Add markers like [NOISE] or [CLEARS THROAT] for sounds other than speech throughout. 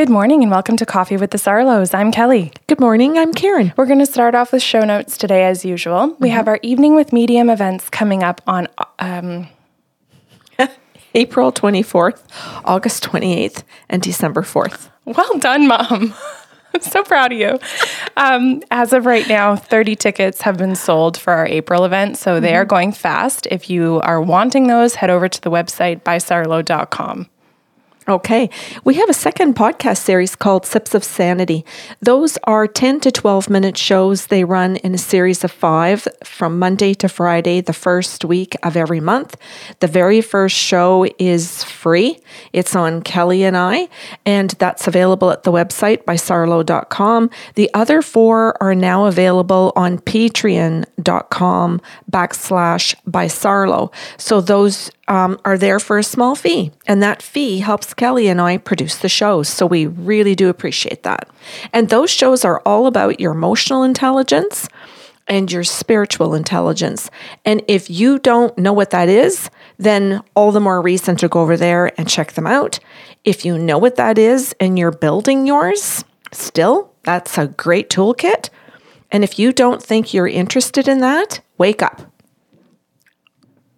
Good morning and welcome to Coffee with the Sarlos. I'm Kelly. Good morning. I'm Karen. We're going to start off with show notes today, as usual. We have our Evening with Medium events coming up on um, [LAUGHS] April 24th, August 28th, and December 4th. Well done, Mom. [LAUGHS] I'm so proud of you. Um, as of right now, 30 tickets have been sold for our April event, so they are going fast. If you are wanting those, head over to the website bysarlo.com. Okay. We have a second podcast series called Sips of Sanity. Those are 10 to 12 minute shows. They run in a series of five from Monday to Friday, the first week of every month. The very first show is free. It's on Kelly and I, and that's available at the website by sarlo.com. The other four are now available on patreon.com backslash by Sarlo. So those um, are there for a small fee, and that fee helps Kelly and I produce the shows. So we really do appreciate that. And those shows are all about your emotional intelligence and your spiritual intelligence. And if you don't know what that is, then all the more reason to go over there and check them out. If you know what that is and you're building yours, still, that's a great toolkit. And if you don't think you're interested in that, wake up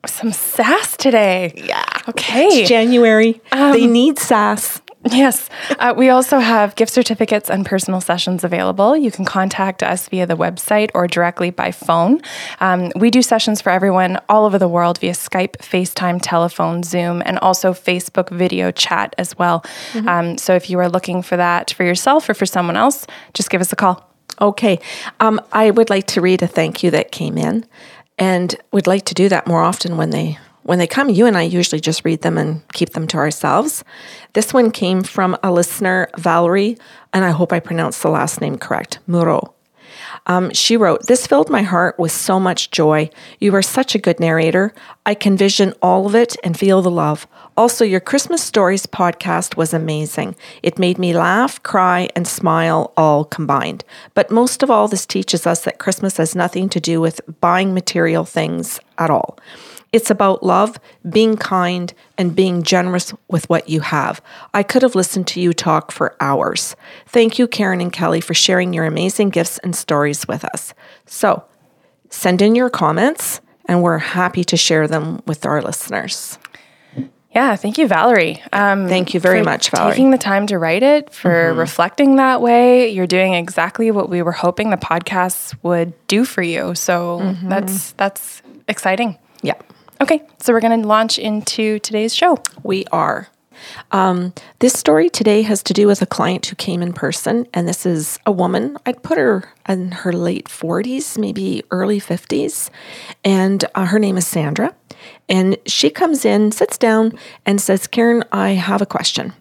some sass today. Yeah. Okay. It's January. Um, they need sass. Yes. Uh, we also have gift certificates and personal sessions available. You can contact us via the website or directly by phone. Um, we do sessions for everyone all over the world via Skype, FaceTime, telephone, Zoom, and also Facebook video chat as well. Mm-hmm. Um, so if you are looking for that for yourself or for someone else, just give us a call. Okay. Um, I would like to read a thank you that came in and would like to do that more often when they when they come you and I usually just read them and keep them to ourselves. This one came from a listener Valerie and I hope I pronounced the last name correct, Muro. Um, she wrote, This filled my heart with so much joy. You are such a good narrator. I can vision all of it and feel the love. Also, your Christmas Stories podcast was amazing. It made me laugh, cry, and smile all combined. But most of all, this teaches us that Christmas has nothing to do with buying material things at all. It's about love, being kind, and being generous with what you have. I could have listened to you talk for hours. Thank you, Karen and Kelly, for sharing your amazing gifts and stories with us. So, send in your comments, and we're happy to share them with our listeners. Yeah, thank you, Valerie. Um, thank you very much, Valerie. Taking the time to write it, for mm-hmm. reflecting that way. You're doing exactly what we were hoping the podcast would do for you. So mm-hmm. that's that's exciting. Okay, so we're going to launch into today's show. We are. Um, this story today has to do with a client who came in person, and this is a woman. I'd put her in her late 40s, maybe early 50s, and uh, her name is Sandra. And she comes in, sits down, and says, Karen, I have a question.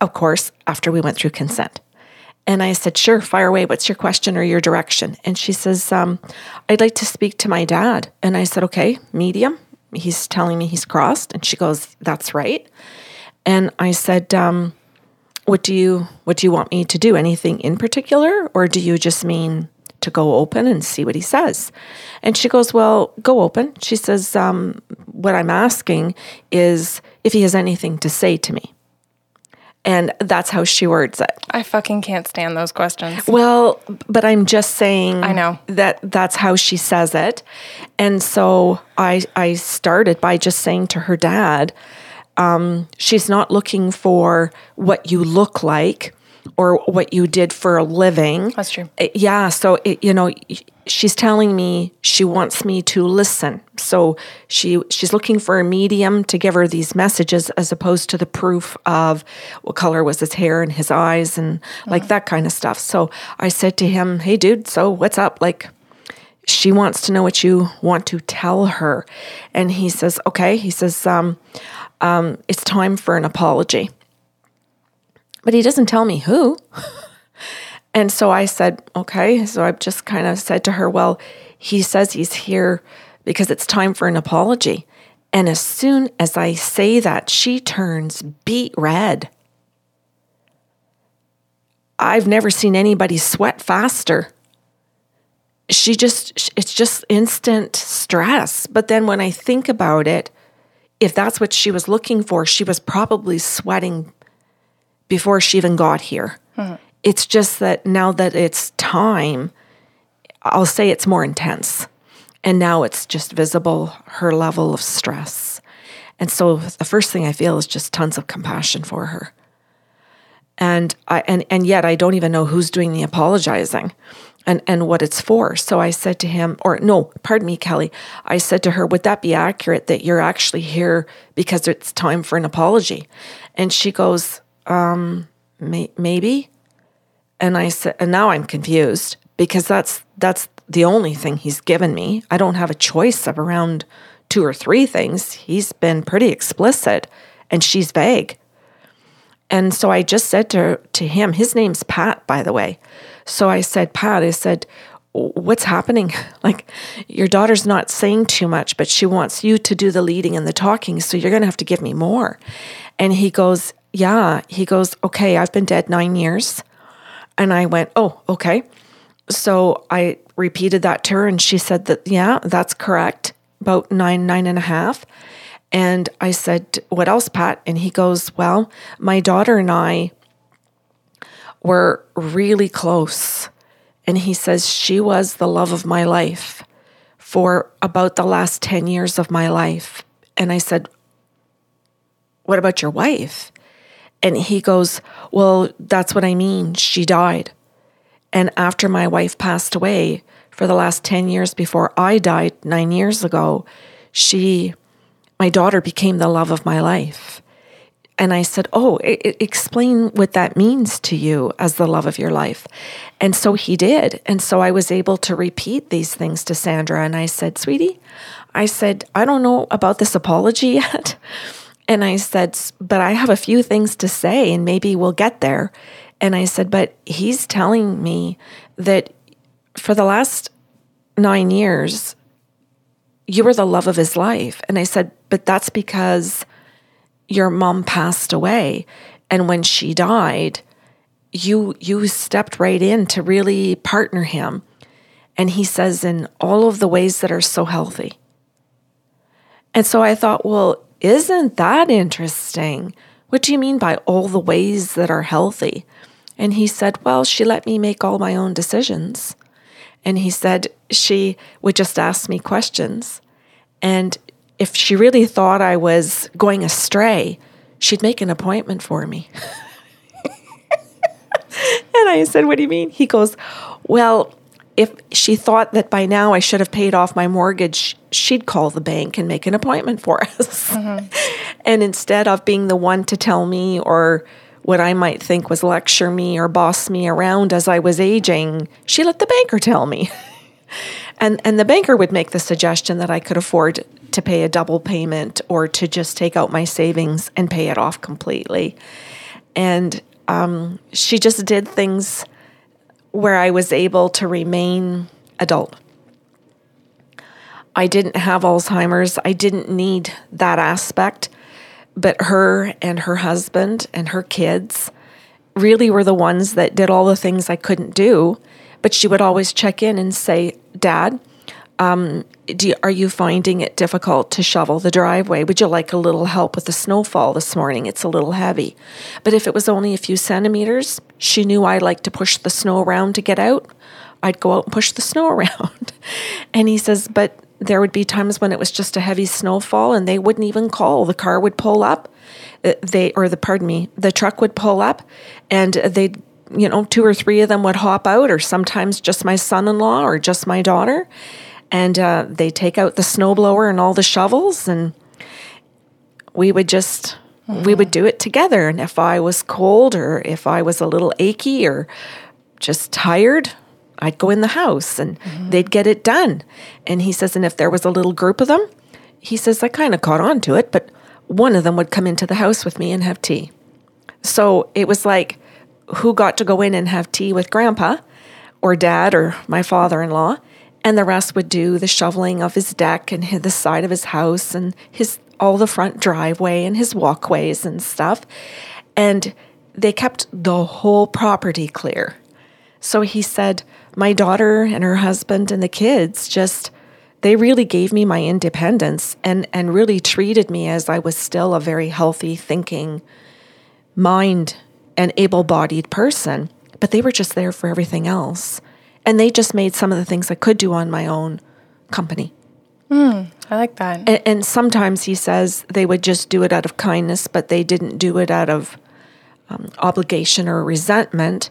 Of course, after we went through consent. And I said, Sure, fire away. What's your question or your direction? And she says, um, I'd like to speak to my dad. And I said, Okay, medium. He's telling me he's crossed. And she goes, That's right. And I said, um, what do you what do you want me to do? Anything in particular? Or do you just mean to go open and see what he says? And she goes, Well, go open. She says, um, what I'm asking is if he has anything to say to me. And that's how she words it. I fucking can't stand those questions. Well, but I'm just saying I know that that's how she says it. And so I I started by just saying to her dad, um, she's not looking for what you look like or what you did for a living. That's true. Uh, yeah. So, it, you know, she's telling me she wants me to listen. So she she's looking for a medium to give her these messages as opposed to the proof of what color was his hair and his eyes and like mm-hmm. that kind of stuff. So I said to him, "Hey, dude, so what's up? Like." She wants to know what you want to tell her. And he says, okay. He says, um, um, it's time for an apology but he doesn't tell me who. [LAUGHS] and so I said, okay. So I just kind of said to her, well, he says he's here because it's time for an apology. And as soon as I say that, she turns beet red. I've never seen anybody sweat faster. She just, it's just instant stress. But then when I think about it, if that's what she was looking for, she was probably sweating before she even got here. Hmm. It's just that now that it's time, I'll say it's more intense. And now it's just visible her level of stress. And so the first thing I feel is just tons of compassion for her. And I and and yet I don't even know who's doing the apologizing and and what it's for. So I said to him or no, pardon me, Kelly. I said to her, "Would that be accurate that you're actually here because it's time for an apology?" And she goes, um may, maybe. And I said, and now I'm confused because that's that's the only thing he's given me. I don't have a choice of around two or three things. He's been pretty explicit and she's vague. And so I just said to, to him, his name's Pat, by the way. So I said, Pat, I said, what's happening? [LAUGHS] Like, your daughter's not saying too much, but she wants you to do the leading and the talking. So you're going to have to give me more. And he goes, Yeah. He goes, Okay, I've been dead nine years. And I went, Oh, okay. So I repeated that to her, and she said that, Yeah, that's correct. About nine, nine and a half. And I said, What else, Pat? And he goes, Well, my daughter and I were really close. And he says, She was the love of my life for about the last 10 years of my life. And I said, What about your wife? And he goes, Well, that's what I mean. She died. And after my wife passed away, for the last 10 years before I died nine years ago, she, my daughter, became the love of my life. And I said, Oh, I- explain what that means to you as the love of your life. And so he did. And so I was able to repeat these things to Sandra. And I said, Sweetie, I said, I don't know about this apology [LAUGHS] yet. And I said, But I have a few things to say, and maybe we'll get there. And I said, But he's telling me that for the last nine years, you were the love of his life. And I said, But that's because your mom passed away and when she died you you stepped right in to really partner him and he says in all of the ways that are so healthy and so i thought well isn't that interesting what do you mean by all the ways that are healthy and he said well she let me make all my own decisions and he said she would just ask me questions and if she really thought I was going astray, she'd make an appointment for me. [LAUGHS] and I said, What do you mean? He goes, Well, if she thought that by now I should have paid off my mortgage, she'd call the bank and make an appointment for [LAUGHS] us. Mm-hmm. and instead of being the one to tell me or what I might think was lecture me or boss me around as I was aging, she let the banker tell me. [LAUGHS] and and the banker would make the suggestion that I could afford to pay a double payment or to just take out my savings and pay it off completely. And um, she just did things where I was able to remain adult. I didn't have Alzheimer's. I didn't need that aspect. But her and her husband and her kids really were the ones that did all the things I couldn't do. But she would always check in and say, Dad, um, you, are you finding it difficult to shovel the driveway? Would you like a little help with the snowfall this morning? It's a little heavy. But if it was only a few centimeters, she knew I like to push the snow around to get out. I'd go out and push the snow [LAUGHS] around. and he says, but there would be times when it was just a heavy snowfall and they wouldn't even call. The car would pull up. Uh, they or the pardon me, the truck would pull up and they'd you know, two or three of them would hop out, or sometimes just my son in law or just my daughter and uh, they take out the snowblower and all the shovels and we would just mm-hmm. we would do it together and if i was cold or if i was a little achy or just tired i'd go in the house and mm-hmm. they'd get it done and he says and if there was a little group of them he says i kind of caught on to it but one of them would come into the house with me and have tea so it was like who got to go in and have tea with grandpa or dad or my father-in-law and the rest would do the shoveling of his deck and the side of his house and his all the front driveway and his walkways and stuff. And they kept the whole property clear. So he said, My daughter and her husband and the kids just, they really gave me my independence and, and really treated me as I was still a very healthy thinking mind and able bodied person, but they were just there for everything else. And they just made some of the things I could do on my own company. I like that. And, and sometimes he says they would just do it out of kindness, but they didn't do it out of um, obligation or resentment.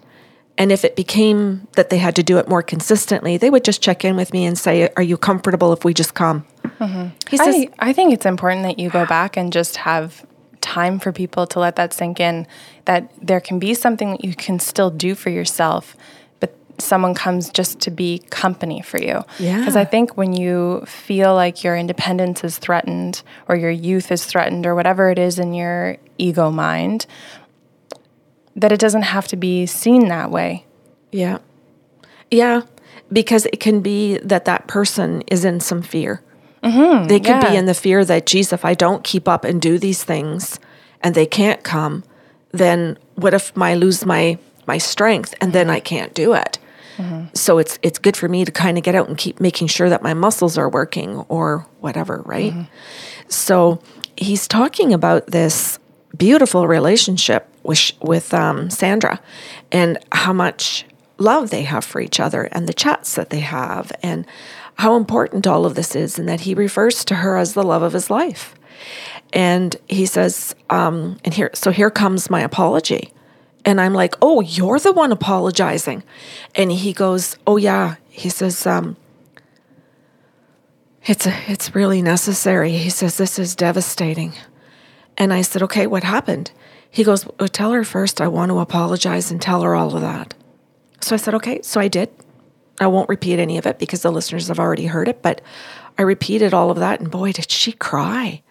And if it became that they had to do it more consistently, they would just check in with me and say, Are you comfortable if we just come? He says, I, I think it's important that you go back and just have time for people to let that sink in that there can be something that you can still do for yourself someone comes just to be company for you Yeah. because i think when you feel like your independence is threatened or your youth is threatened or whatever it is in your ego mind that it doesn't have to be seen that way Yeah. Yeah. Because it can be that that person is in some fear. Mm-hmm. they could be in the fear that, geez, if I don't keep up and do these things and they can't come, then what if I lose my my strength and then I can't do it? So it's it's good for me to kind of get out and keep making sure that my muscles are working or whatever, right? So he's talking about this beautiful relationship with with um, Sandra and how much love they have for each other and the chats that they have and how important all of this is and that he refers to her as the love of his life. And he says, um, and here, so here comes my apology. And I'm like, oh, you're the one apologizing. And he goes, oh, yeah. He says, um, it's, a, it's really necessary. He says, this is devastating. And I said, okay, what happened? He goes, well, tell her first I want to apologize and tell her all of that. So I said, okay. So I did. I won't repeat any of it because the listeners have already heard it, but I repeated all of that. And boy, did she cry.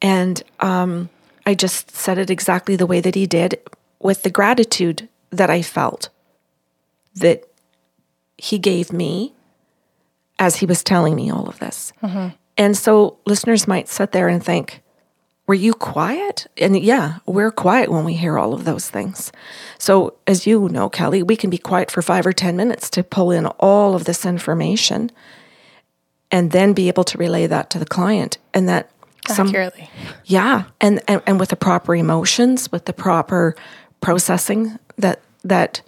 And um, I just said it exactly the way that he did with the gratitude that I felt that he gave me as he was telling me all of this. Mm-hmm. And so listeners might sit there and think, were you quiet? And yeah, we're quiet when we hear all of those things. So, as you know, Kelly, we can be quiet for five or 10 minutes to pull in all of this information and then be able to relay that to the client. And that some, accurately yeah, and, and and with the proper emotions, with the proper processing that that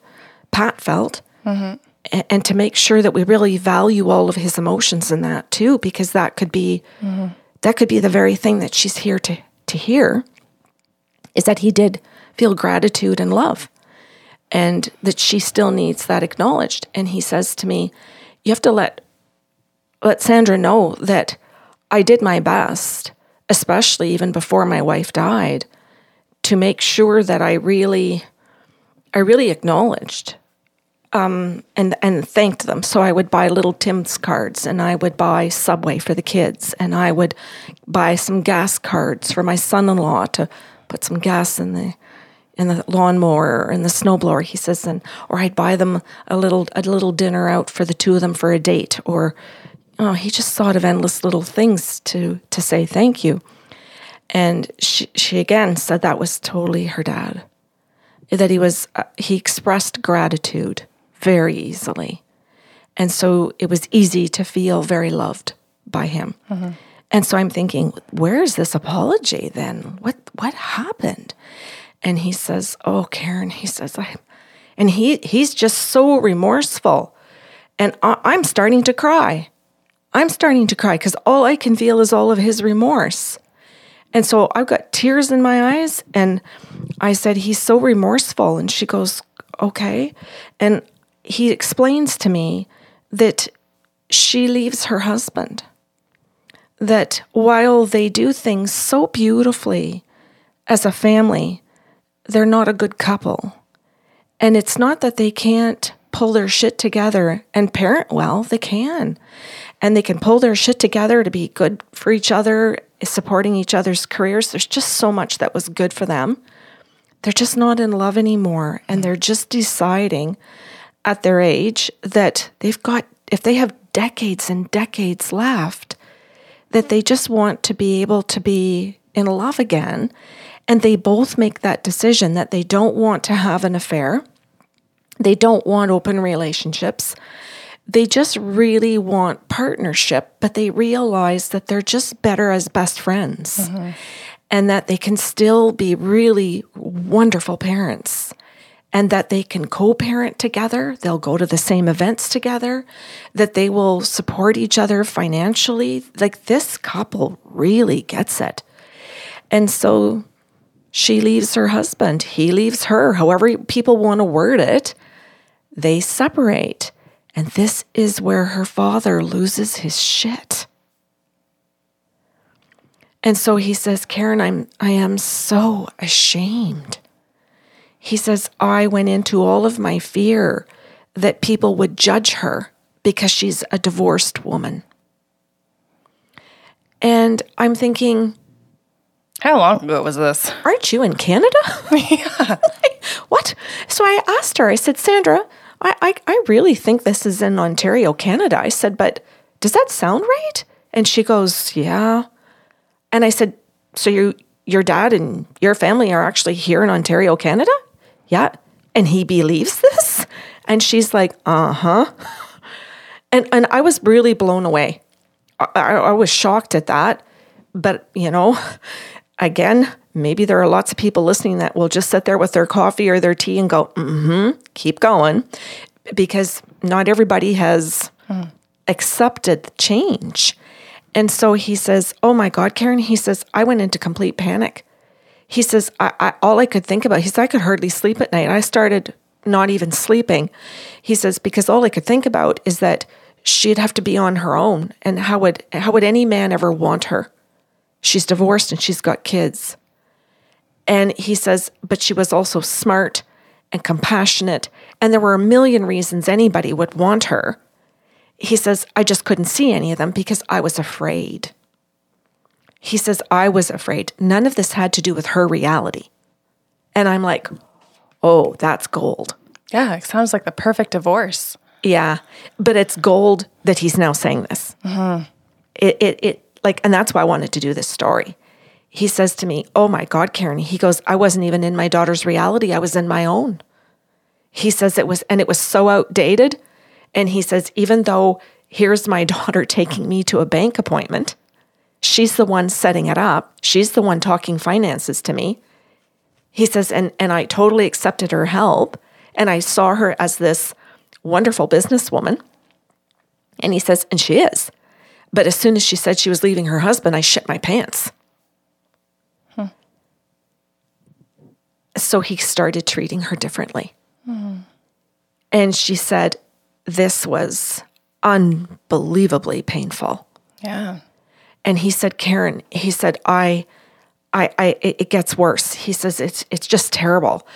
Pat felt, mm-hmm. and, and to make sure that we really value all of his emotions in that too, because that could be mm-hmm. that could be the very thing that she's here to to hear, is that he did feel gratitude and love, and that she still needs that acknowledged. And he says to me, "You have to let let Sandra know that I did my best, especially even before my wife died, to make sure that I really, I really acknowledged um, and and thanked them. So I would buy little Tim's cards, and I would buy Subway for the kids, and I would buy some gas cards for my son-in-law to put some gas in the in the lawnmower and the snowblower. He says, and or I'd buy them a little a little dinner out for the two of them for a date, or oh, he just thought of endless little things to to say thank you. And she she again said that was totally her dad. That he was uh, he expressed gratitude very easily. And so it was easy to feel very loved by him. And so I'm thinking, where is this apology then? What what happened? And he says, "Oh, Karen," he says, "I," and he he's just so remorseful, and I, I'm starting to cry. I'm starting to cry because all I can feel is all of his remorse. And so I've got tears in my eyes. And I said, He's so remorseful. And she goes, Okay. And he explains to me that she leaves her husband, that while they do things so beautifully as a family, they're not a good couple. And it's not that they can't pull their shit together and parent well, they can. And they can pull their shit together to be good for each other, supporting each other's careers. There's just so much that was good for them. They're just not in love anymore. And they're just deciding at their age that they've got, if they have decades and decades left, that they just want to be able to be in love again. And they both make that decision that they don't want to have an affair. They don't want open relationships. They just really want partnership, but they realize that they're just better as best friends. Mm-hmm. and that they can still be really wonderful parents and that they can co parent together. They'll go to the same events together, that they will support each other financially. Like this couple really gets it. And so she leaves her husband, he leaves her, however people want to word it. They separate. And this is where her father loses his shit. And so he says, Karen, I'm I am so ashamed. He says, I went into all of my fear that people would judge her because she's a divorced woman. And I'm thinking, How long ago was this? Aren't you in Canada? [LAUGHS] yeah. [LAUGHS] what? So I asked her, I said, Sandra, I, I, I really think this is in Ontario, Canada. I said, but does that sound right? And she goes, Yeah. And I said, So you your dad and your family are actually here in Ontario, Canada? Yeah. And he believes this? And she's like, uh-huh. And and I was really blown away. I, I was shocked at that. But, you know, again, maybe there are lots of people listening that will just sit there with their coffee or their tea and go, mm-hmm, keep going. Because not everybody has accepted the change. And so he says, Oh my God, Karen, he says, I went into complete panic. He says, I, I, all I could think about, he says, I could hardly sleep at night. I started not even sleeping. He says, because all I could think about is that she'd have to be on her own. And how would how would any man ever want her? She's divorced and she's got kids. And he says, but she was also smart and compassionate. And there were a million reasons anybody would want her he says, I just couldn't see any of them because I was afraid. He says, I was afraid. None of this had to do with her reality. And I'm like, oh, that's gold. Yeah, it sounds like the perfect divorce. Yeah. But it's gold that he's now saying this. Mm-hmm. It, it, it, like, and that's why I wanted to do this story. He says to me, Oh my God, Karen. He goes, I wasn't even in my daughter's reality. I was in my own. He says it was, and it was so outdated. And he says, even though here's my [LAUGHS] daughter taking me to a bank appointment, she's the one setting it up, she's the one talking finances to me. He says, and, and I totally accepted her help. And I saw her as this wonderful businesswoman. And he says, and she is. But as soon as she said she was leaving her husband, I shit my pants. So he started treating her differently. And she said, this was unbelievably painful. Yeah. And he said, Karen, he said, I, I, I, it it gets worse. He says, it's, it's just terrible.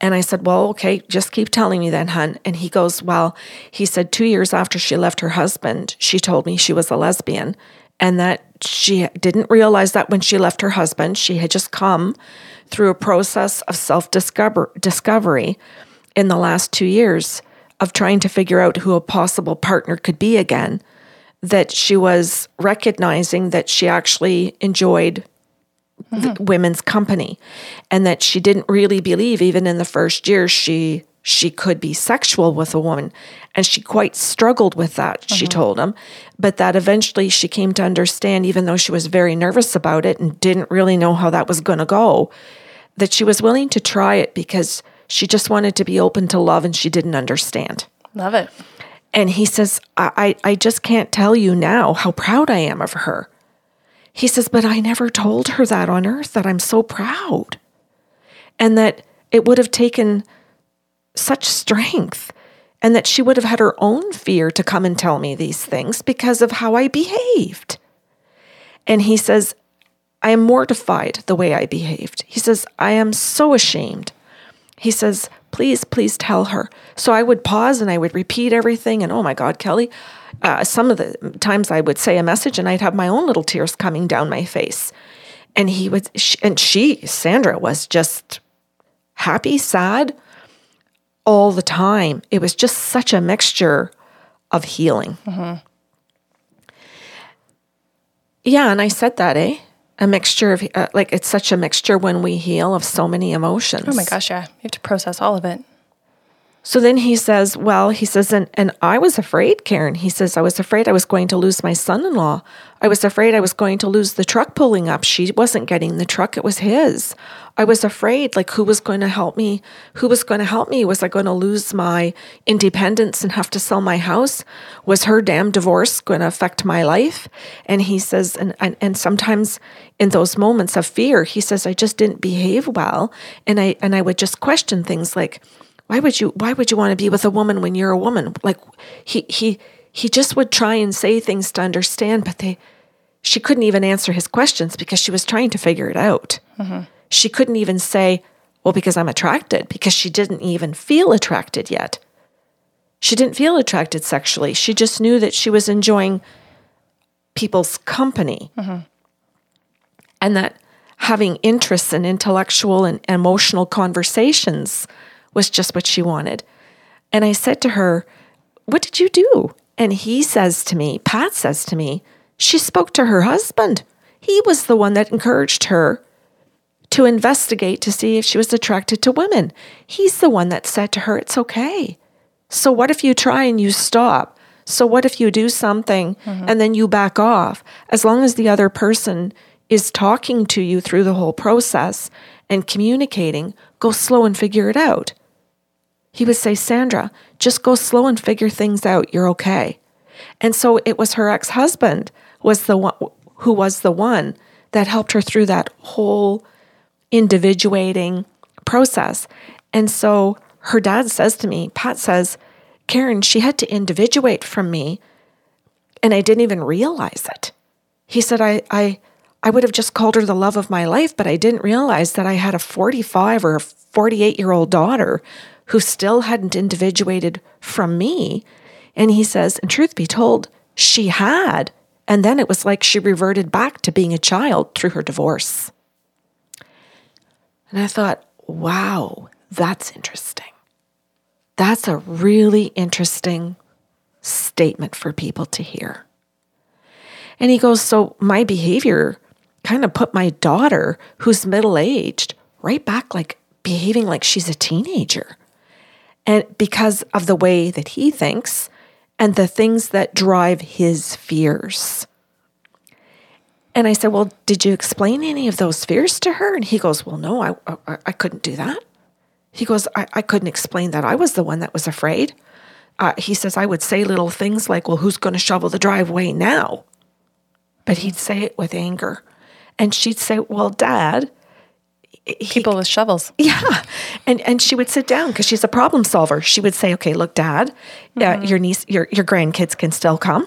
And I said, well, okay, just keep telling me then, hun. And he goes, well, he said, two years after she left her husband, she told me she was a lesbian and that she didn't realize that when she left her husband, she had just come through a process of self discovery in the last two years of trying to figure out who a possible partner could be again, that she was recognizing that she actually enjoyed the mm-hmm. women's company and that she didn't really believe even in the first year she she could be sexual with a woman. And she quite struggled with that she mm-hmm. told him. But that eventually she came to understand even though she was very nervous about it and didn't really know how that was going to go that she was willing to try it because she just wanted to be open to love and she didn't understand. Love it. and he says, I, I, I just can't tell you now how proud I am of her. He says, but I never told her that on earth, that I'm so proud. And that it would have taken such strength and that she would have had her own fear to come and tell me these things because of how I behaved. And he says, I am mortified the way I behaved. He says, I am so ashamed. He says, please, please tell her. So I would pause and I would repeat everything. And oh my God, Kelly, uh, some of the times I would say a message and I'd have my own little tears coming down my face. And he would, sh- and she, Sandra, was just happy, sad all the time. It was just such a mixture of healing. Yeah, and I said that, eh? A mixture of, uh, like, it's such a mixture when we heal of so many emotions. Oh my gosh, yeah. You have to process all of it. So then he says, Well, he says, and, and I was afraid, Karen. He says, I was afraid I was going to lose my son in law. I was afraid I was going to lose the truck pulling up. She wasn't getting the truck, it was his. I was afraid, like, who was going to help me? Who was going to help me? Was I going to lose my independence and have to sell my house? Was her damn divorce going to affect my life? And he says, and, and, and sometimes in those moments of fear, he says, I just didn't behave well. And I, and I would just question things like, why would you why would you want to be with a woman when you're a woman? Like he he he just would try and say things to understand but they she couldn't even answer his questions because she was trying to figure it out. Mm-hmm. she couldn't even say well because i'm attracted because she didn't even feel attracted yet. She didn't feel attracted sexually. She just knew that she was enjoying people's company. Mm-hmm. and that having interests and intellectual and emotional conversations was just what she wanted. And I said to her, What did you do? And he says to me, Pat says to me, She spoke to her husband. He was the one that encouraged her to investigate to see if she was attracted to women. He's the one that said to her, It's okay. So what if you try and you stop? So what if you do something mm-hmm. and then you back off? As long as the other person is talking to you through the whole process and communicating, go slow and figure it out he would say, Sandra, just go slow and figure things out. You're okay. And so it was her ex husband was the one who was the one that helped her through that whole individuating process. And so her dad says to me, Pat says, Karen, she had to individuate from me and I didn't even realize it. He said, I, I, I would have just called her the love of my life, but I didn't realize that I had a 45 or a 48 year old daughter who still hadn't individuated from me. And he says, and truth be told, she had. And then it was like she reverted back to being a child through her divorce. And I thought, wow, that's interesting. That's a really interesting statement for people to hear. And he goes, So my behavior kind of put my daughter, who's middle aged, right back like behaving like she's a teenager and because of the way that he thinks and the things that drive his fears. And I said, Well, did you explain any of those fears to her? And he goes, Well, no, I, I, I couldn't do that. He goes, I, I couldn't explain that. I was the one that was afraid. Uh, he says, I would say little things like, Well, who's going to shovel the driveway now? But he'd say it with anger. And she'd say, Well, dad, people with shovels. [LAUGHS] Yeah, and and she would sit down because she's a problem solver. She would say, "Okay, look, Dad, uh, mm-hmm. uh, your niece, your your grandkids can still come.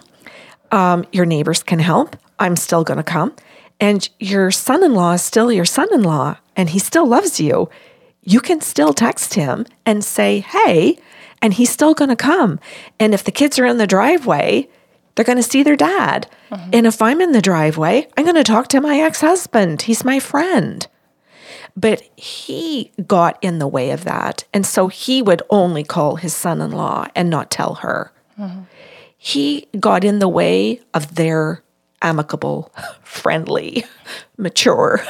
Um, your neighbors can help. I'm still going to come, and your son-in-law is still your son-in-law, and he still loves you. You can still text him and say, "Hey," and he's still going to come. And if the kids are in the driveway." They're going to see their dad. Mm-hmm. And if I'm in the driveway, I'm going to talk to my ex husband. He's my friend. But he got in the way of that. And so he would only call his son in law and not tell her. Mm-hmm. He got in the way of their amicable, friendly, [LAUGHS] mature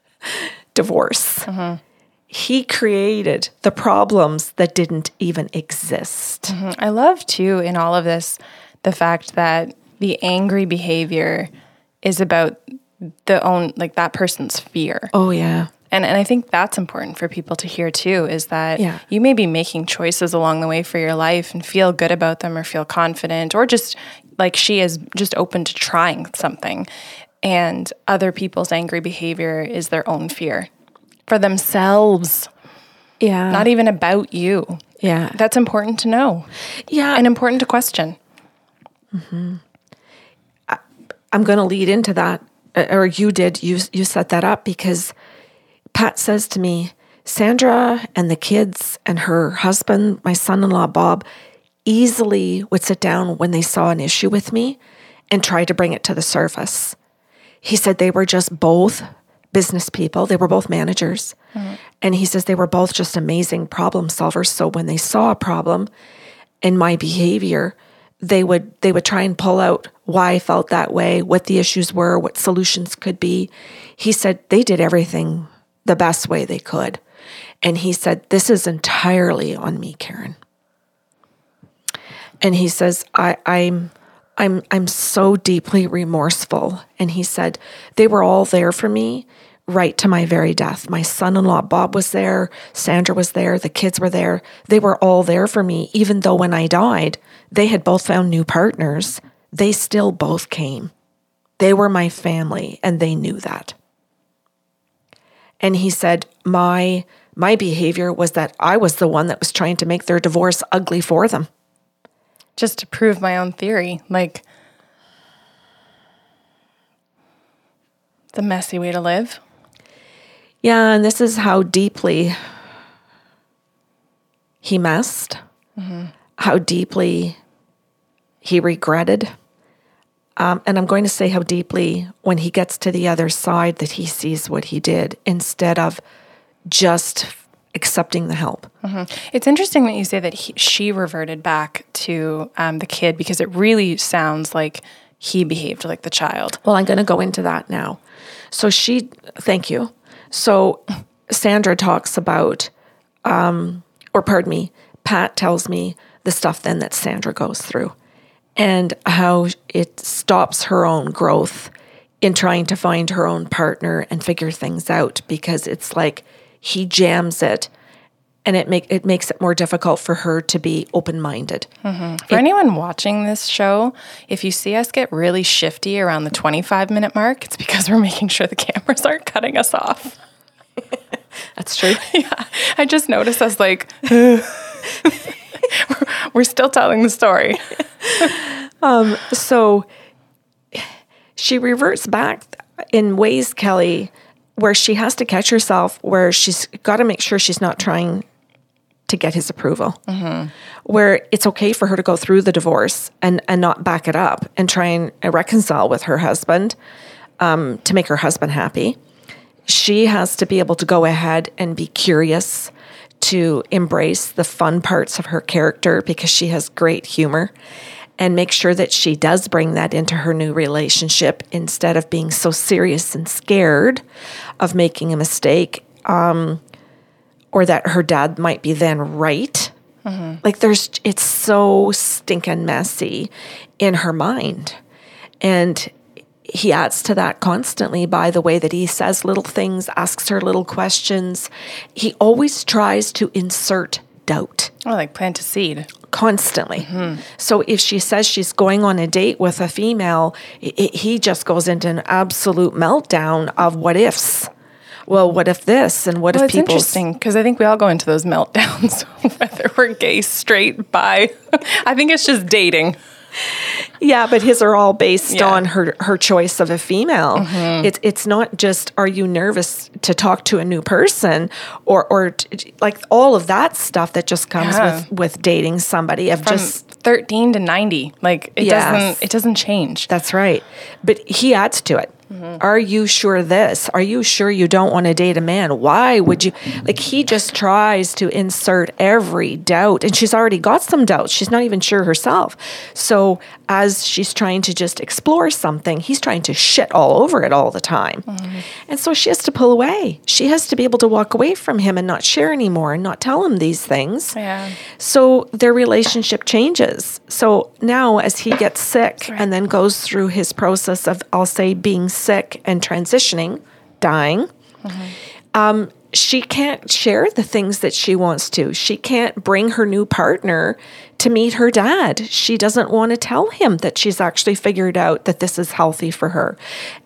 [LAUGHS] divorce. Mm-hmm. He created the problems that didn't even exist. Mm-hmm. I love, too, in all of this, the fact that the angry behavior is about the own like that person's fear. Oh yeah. And, and I think that's important for people to hear too is that yeah. you may be making choices along the way for your life and feel good about them or feel confident or just like she is just open to trying something. And other people's angry behavior is their own fear for themselves. Yeah. Not even about you. Yeah. That's important to know. Yeah. And important to question. Mm-hmm. I, I'm going to lead into that, or you did. You you set that up because Pat says to me, Sandra and the kids and her husband, my son in law, Bob, easily would sit down when they saw an issue with me and try to bring it to the surface. He said they were just both business people, they were both managers. Mm-hmm. And he says they were both just amazing problem solvers. So when they saw a problem in my behavior, they would they would try and pull out why I felt that way, what the issues were, what solutions could be. He said they did everything the best way they could. And he said, This is entirely on me, Karen. And he says, I, I'm I'm I'm so deeply remorseful. And he said, They were all there for me right to my very death. My son in law, Bob, was there. Sandra was there. The kids were there. They were all there for me, even though when I died, they had both found new partners. They still both came. They were my family, and they knew that. And he said, My my behavior was that I was the one that was trying to make their divorce ugly for them. Just to prove my own theory. Like, the messy way to live. Yeah, and this is how deeply he messed, mm-hmm. how deeply he regretted. Um, and I'm going to say how deeply, when he gets to the other side, that he sees what he did instead of just accepting the help. It's interesting that you say that he, she reverted back to um, the kid because it really sounds like he behaved like the child. Well, I'm going to go into that now. So she, thank you. So Sandra talks about, um, or pardon me, Pat tells me the stuff then that Sandra goes through and how it stops her own growth in trying to find her own partner and figure things out because it's like he jams it and it make it makes it more difficult for her to be open-minded. Mm-hmm. For anyone watching this show, if you see us get really shifty around the 25 minute mark, it's because we're making sure the cameras aren't cutting us off. [LAUGHS] That's true. [LAUGHS] Yeah. I just noticed us like, [LAUGHS] [LAUGHS] we're still telling the story. [LAUGHS] so she reverts back in ways, Kelly, where she has to catch herself, where she's got to make sure she's not trying to get his approval. Where it's okay for her to go through the divorce and, and not back it up and try and reconcile with her husband um, to make her husband happy. She has to be able to go ahead and be curious to embrace the fun parts of her character because she has great humor and make sure that she does bring that into her new relationship instead of being so serious and scared of making a mistake um, or that her dad might be then right. Like there's, it's so stinking messy in her mind. And he adds to that constantly by the way that he says little things, asks her little questions. He always tries to insert doubt Oh, like plant a seed. constantly. Mm-hmm. So if she says she's going on a date with a female, i i- he just goes into an absolute meltdown of what ifs. Well, what if this and what Well, if people interesting because I think we all go into those [LAUGHS] meltdowns, [LAUGHS] whether we're gay, straight, bi. [LAUGHS] I think it's just dating. Yeah, but his are all based Yeah. Mm-hmm. on her her choice of a female. It's it's not just are you nervous to talk to a new person or or t- like all of that stuff that just comes Yeah. with with dating somebody of From just 13 to 90. Like it Yes. doesn't it doesn't change. That's right. But he adds to it. Are you sure this? Are you sure you don't want to date a man? Why would you? Like, he just tries to insert every doubt, and she's already got some doubts. She's not even sure herself. So, as she's trying to just explore something, he's trying to shit all over it all the time. Mm-hmm. And so she has to pull away. She has to be able to walk away from him and not share anymore and not tell him these things. Yeah. So their relationship changes. So now, as he gets sick and then goes through his process of, I'll say, being sick and transitioning, dying, um, she can't share the things that she wants to. She can't bring her new partner to meet her dad. She doesn't want to tell him that she's actually figured out that this is healthy for her.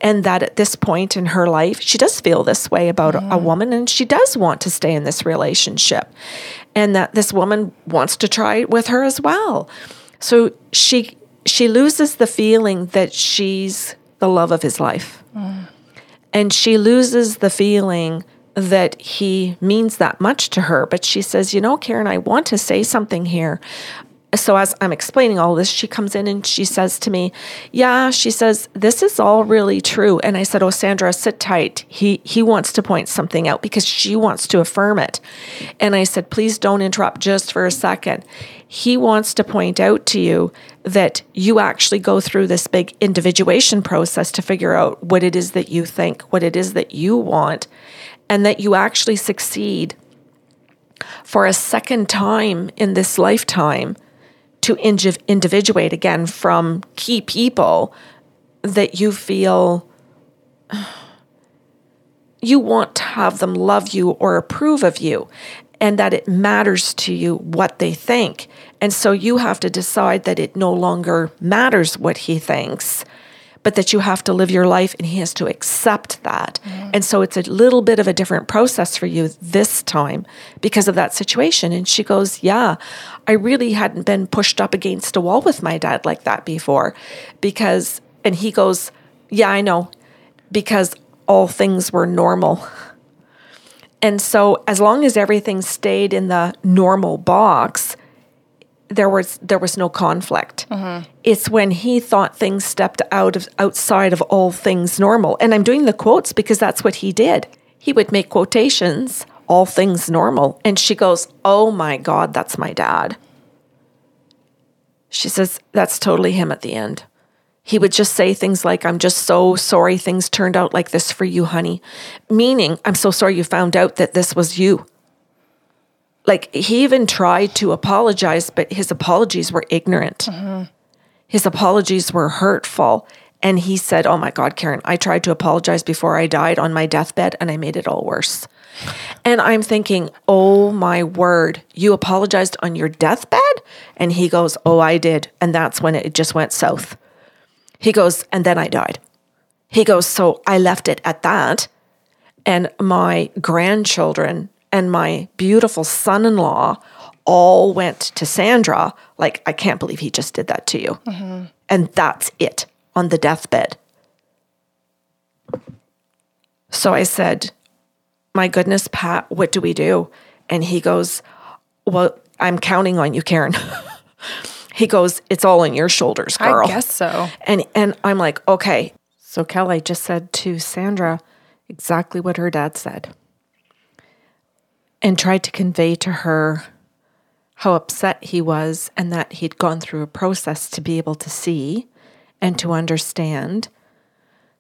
And that at this point in her life, she does feel this way about a, a woman and she does want to stay in this relationship. And that this woman wants to try it with her as well. So she she loses the feeling that she's the love of his life. And she loses the feeling that he means that much to her. But she says, You know, Karen, I want to say something here. So, as I'm explaining all this, she comes in and she says to me, Yeah, she says, This is all really true. And I said, Oh, Sandra, sit tight. He, he wants to point something out because she wants to affirm it. And I said, Please don't interrupt just for a second. He wants to point out to you that you actually go through this big individuation process to figure out what it is that you think, what it is that you want, and that you actually succeed for a second time in this lifetime to indiv- individuate again from key people that you feel [SIGHS] you want to have them love you or approve of you and that it matters to you what they think. And so you have to decide that it no longer matters what he thinks, but that you have to live your life and he has to accept that. Mm-hmm. And so it's a little bit of a different process for you this time because of that situation. And she goes, Yeah, I really hadn't been pushed up against a wall with my dad like that before. Because, and he goes, Yeah, I know, because all things were normal. And so as long as everything stayed in the normal box, there was there was no conflict. Mm-hmm. It's when he thought things stepped out of outside of all things normal. And I'm doing the quotes because that's what he did. He would make quotations, all things normal. And she goes, "Oh my god, that's my dad." She says, "That's totally him at the end." He would just say things like, I'm just so sorry things turned out like this for you, honey. Meaning, I'm so sorry you found out that this was you. Like, he even tried to apologize, but his apologies were ignorant. Mm-hmm. His apologies were hurtful. And he said, Oh my God, Karen, I tried to apologize before I died on my deathbed and I made it all worse. And I'm thinking, Oh my word, you apologized on your deathbed? And he goes, Oh, I did. And that's when it just went south. He goes, and then I died. He goes, so I left it at that. And my grandchildren and my beautiful son in law all went to Sandra, like, I can't believe he just did that to you. Mm-hmm. And that's it on the deathbed. So I said, My goodness, Pat, what do we do? And he goes, Well, I'm counting on you, Karen. [LAUGHS] He goes, It's all on your shoulders, girl. I guess so. And and I'm like, okay. So Kelly just said to Sandra exactly what her dad said. And tried to convey to her how upset he was and that he'd gone through a process to be able to see and to understand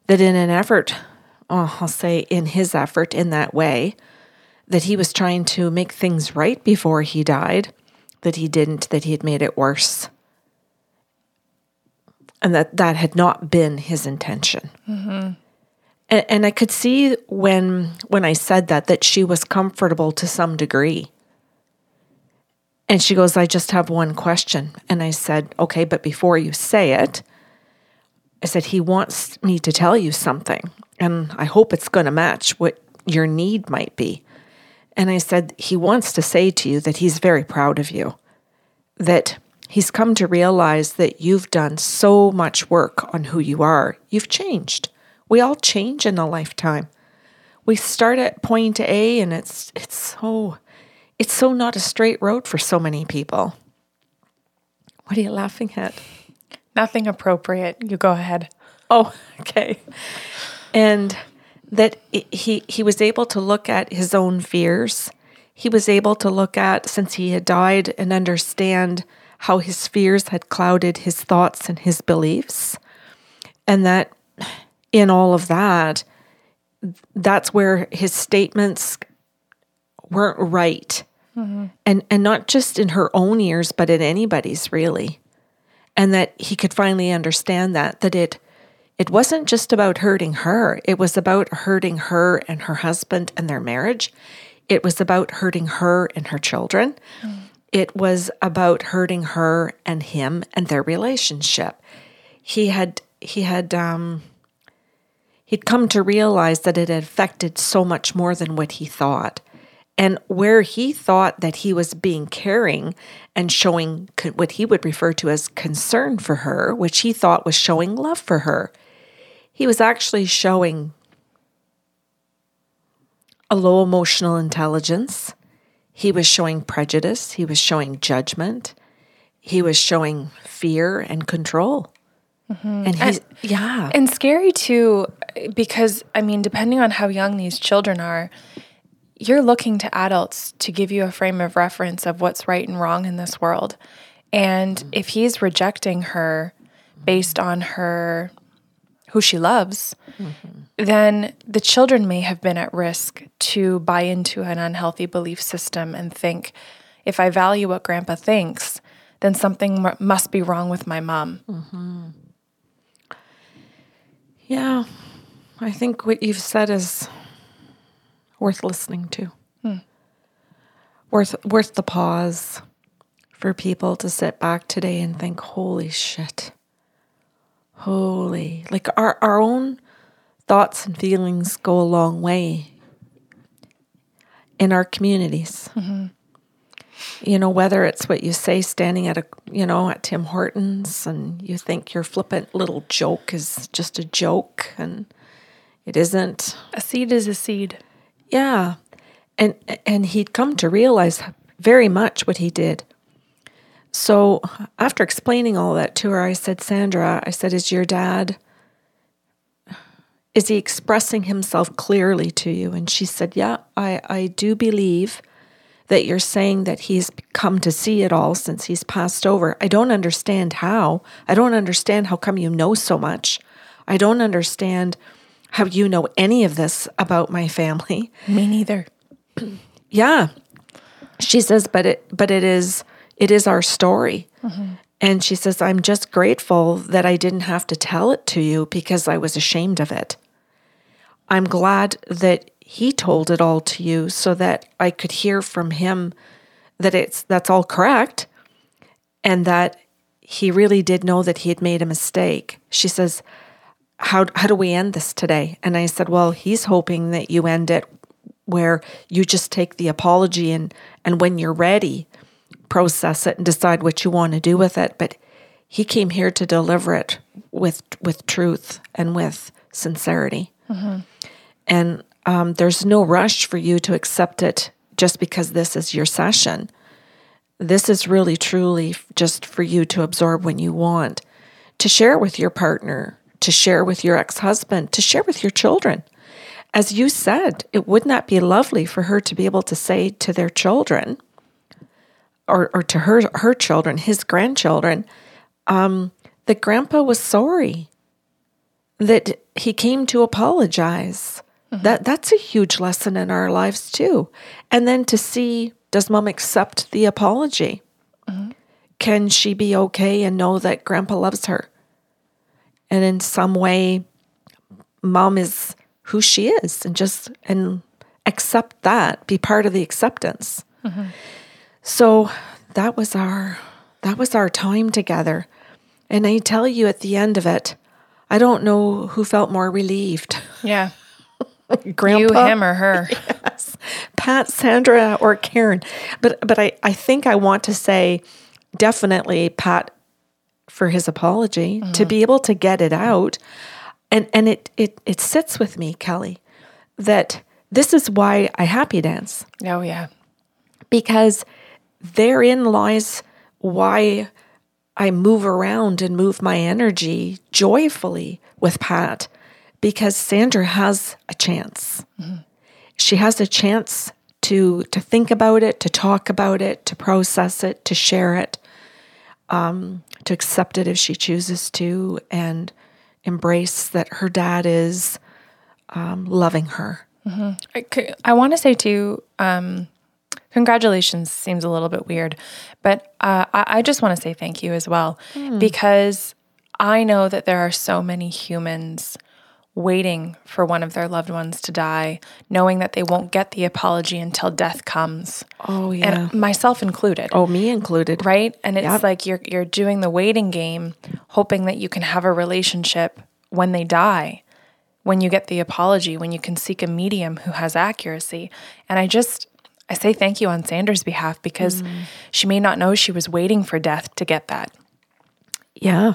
that in an effort, oh, I'll say in his effort in that way, that he was trying to make things right before he died that he didn't, that he had made it worse. And that that had not been his intention. Mm-hmm. And, and I could see when when I said that that she was comfortable to some degree. And she goes, I just have one question. And I said, Okay, but before you say it, I said, He wants me to tell you something. And I hope it's going to match what your need might be. And I said, He wants to say to you that He's very proud of you, that He's come to realize that you've done so much work on who you are. You've changed. We all change in a lifetime. We start at point A and it's it's so it's so not a straight road for so many people. What are you laughing at? Nothing appropriate. You go ahead. Oh, [LAUGHS] okay. And that he he was able to look at his own fears. He was able to look at since he had died and understand how his fears had clouded his thoughts and his beliefs. And that in all of that that's where his statements weren't right. Mm-hmm. And and not just in her own ears but in anybody's really. And that he could finally understand that that it it wasn't just about hurting her, it was about hurting her and her husband and their marriage. It was about hurting her and her children. Mm. It was about hurting her and him and their relationship. He had he had um he'd come to realize that it had affected so much more than what he thought. And where he thought that he was being caring and showing what he would refer to as concern for her, which he thought was showing love for her, he was actually showing a low emotional intelligence. He was showing prejudice. He was showing judgment. He was showing fear and control. Mm-hmm. And he's, and, yeah. And scary too, because, I mean, depending on how young these children are, you're looking to adults to give you a frame of reference of what's right and wrong in this world. And mm-hmm. if he's rejecting her based mm-hmm. on her who she loves, mm-hmm. then the children may have been at risk to buy into an unhealthy belief system and think, if I value what grandpa thinks, then something mu- must be wrong with my mom. Yeah. I think what you've said is worth listening to. Hmm. Worth worth the pause for people to sit back today and think, holy shit. Holy. Like our, our own thoughts and feelings go a long way in our communities. Mm-hmm. You know, whether it's what you say standing at a, you know, at Tim Hortons and you think your flippant little joke is just a joke and it isn't. A seed is a seed. Yeah. And and he'd come to realize very much what he did. So after explaining all that to her, I said, Sandra, I said, is your dad is he expressing himself clearly to you? And she said, Yeah, I, I do believe that you're saying that he's come to see it all since he's passed over. I don't understand how. I don't understand how come you know so much. I don't understand how you know any of this about my family. [LAUGHS] Me neither. [CLEARS THROAT] Yeah. She says, but it but it is it is our story. Mm-hmm. And she says, I'm just grateful that I didn't have to tell it to you because I was ashamed of it. I'm glad that he told it all to you so that I could hear from him that it's that's all correct and that he really did know that he had made a mistake. She says, how how do we end this today? And I said, well, he's hoping that you end it where you just take the apology and and when you're ready, process it and decide what you want to do with it. But he came here to deliver it with with truth and with sincerity. Mm-hmm. And um, there's no rush for you to accept it just because this is your session. This is really truly just for you to absorb when you want, to share with your partner, to share with your ex husband, to share with your children. As you said, it wouldn't be lovely for her to be able to say to their children, or, or to her her children, his grandchildren, um, that grandpa was sorry, that he came to apologize. Mm-hmm. That that's a huge lesson in our lives too. And then to see does mom accept the apology? Mm-hmm. Can she be okay and know that grandpa loves her? And in some way, mom is who she is and just and accept that, be part of the acceptance. Mm-hmm. So that was our that was our time together. And I tell you at the end of it, I don't know who felt more relieved. Yeah. [LAUGHS] Grandpa, You, him, or her. [LAUGHS] yes, Pat, Sandra, or Karen. But but I, I think I want to say definitely Pat for his apology to be able to get it out. And and it it it sits with me, Kelly, that this is why I happy dance Oh, yeah. because therein lies why I move around and move my energy joyfully with Pat because Sandra has a chance. She has a chance to to think about it, to talk about it, to process it, to share it, um, to accept it if she chooses to, and embrace that her dad is um, loving her. I want to say too, um, congratulations seems a little bit weird, but uh, I, I just want to say thank you as well because I know that there are so many humans waiting for one of their loved ones to die, knowing that they won't get the apology until death comes. Oh yeah. And myself included. oh, me included. right and it's Yep. like you're you're doing the waiting game hoping that you can have a relationship when they die when you get the apology when you can seek a medium who has accuracy and i just i say thank you on Sandra's behalf because mm. she may not know she was waiting for death to get that Yeah.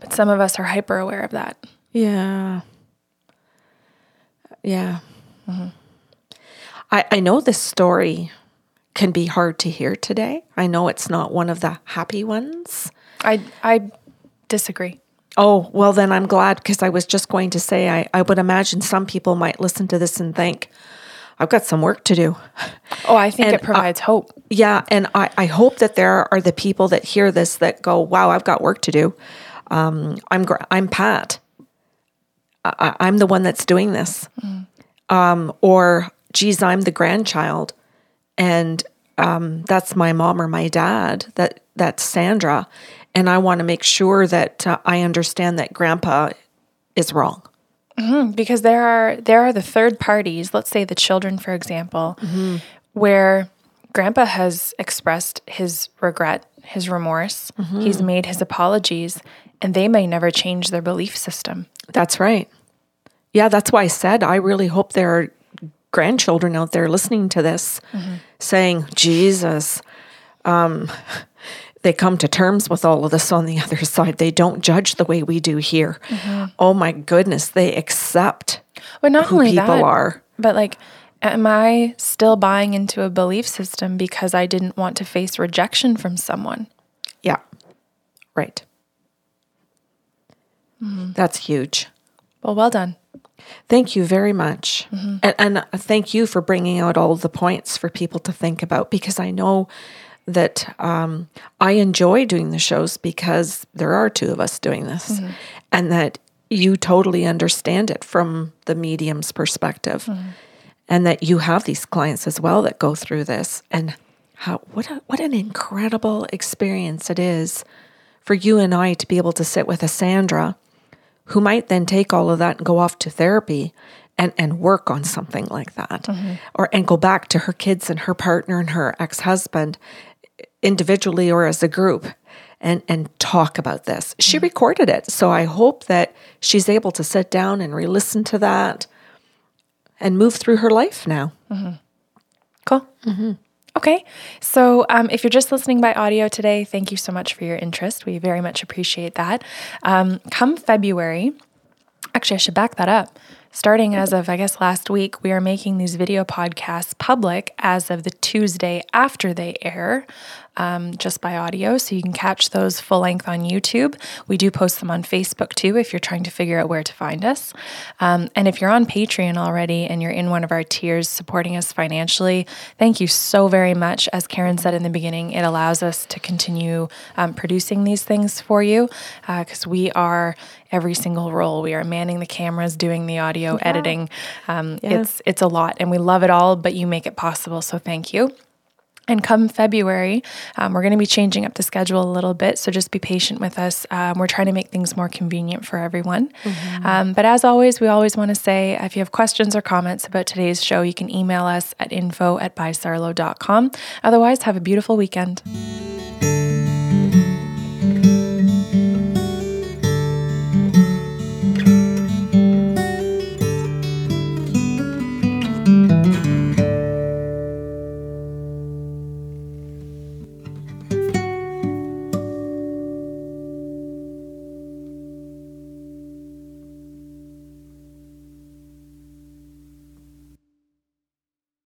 but some of us are hyper aware of that Yeah. Yeah. I, I know this story can be hard to hear today. I know it's not one of the happy ones. i i disagree Oh, well, then I'm glad because I was just going to say I, I would imagine some people might listen to this and think, I've got some work to do. oh i think And, it provides hope Yeah, and I, I hope that there are the people that hear this that go, "Wow, I've got work to do." Um, I'm I'm Pat. I, I'm the one that's doing this. Um, or, geez, I'm the grandchild and um, that's my mom or my dad, that, that's Sandra. And I want to make sure that uh, I understand that grandpa is wrong. because there are there are the third parties let's say the children for example where grandpa has expressed his regret his remorse he's made his apologies and they may never change their belief system That's right. Yeah, that's why I said I really hope there are grandchildren out there listening to this saying, Jesus, um, [LAUGHS] they come to terms with all of this on the [LAUGHS] other side. They don't judge the way we do here. Oh my goodness, they accept but not who only people that are. but like am i still buying into a belief system because i didn't want to face rejection from someone Yeah, right. Mm-hmm. That's huge. well well done. Thank you very much. Mm-hmm. And, and thank you for bringing out all the points for people to think about because I know that um, I enjoy doing the shows because there are two of us doing this mm-hmm. and that you totally understand it from the medium's perspective and that you have these clients as well that go through this. And how what a, what an incredible experience it is for you and I to be able to sit with a Sandra who might then take all of that and go off to therapy and, and work on something like that. Mm-hmm. Or and go back to her kids and her partner and her ex-husband individually or as a group and and talk about this. She mm-hmm. recorded it. So i hope that she's able to sit down and re-listen to that and move through her life now. Mm-hmm. Cool. Okay. So um, if you're just listening by audio today, thank you so much for your interest. We very much appreciate that. Um, come February, actually, I should back that up. Starting as of, I guess, last week, we are making these video podcasts public as of the Tuesday after they air, um, just by audio. So you can catch those full length on YouTube. We do post them on Facebook too if you're trying to figure out where to find us. Um, and if you're on Patreon already and you're in one of our tiers supporting us financially, thank you so very much. As Karen said in the beginning, it allows us to continue um, producing these things for you because we are every single role. We are manning the cameras, doing the audio, editing. Um, It's it's a lot, and we love it all. But you make it possible, so thank you. And come February, um, we're going to be changing up the schedule a little bit. So just be patient with us. Um, we're trying to make things more convenient for everyone. Um, but as always, we always want to say if you have questions or comments about today's show, you can email us at info at bysarlo.com. Otherwise, have a beautiful weekend.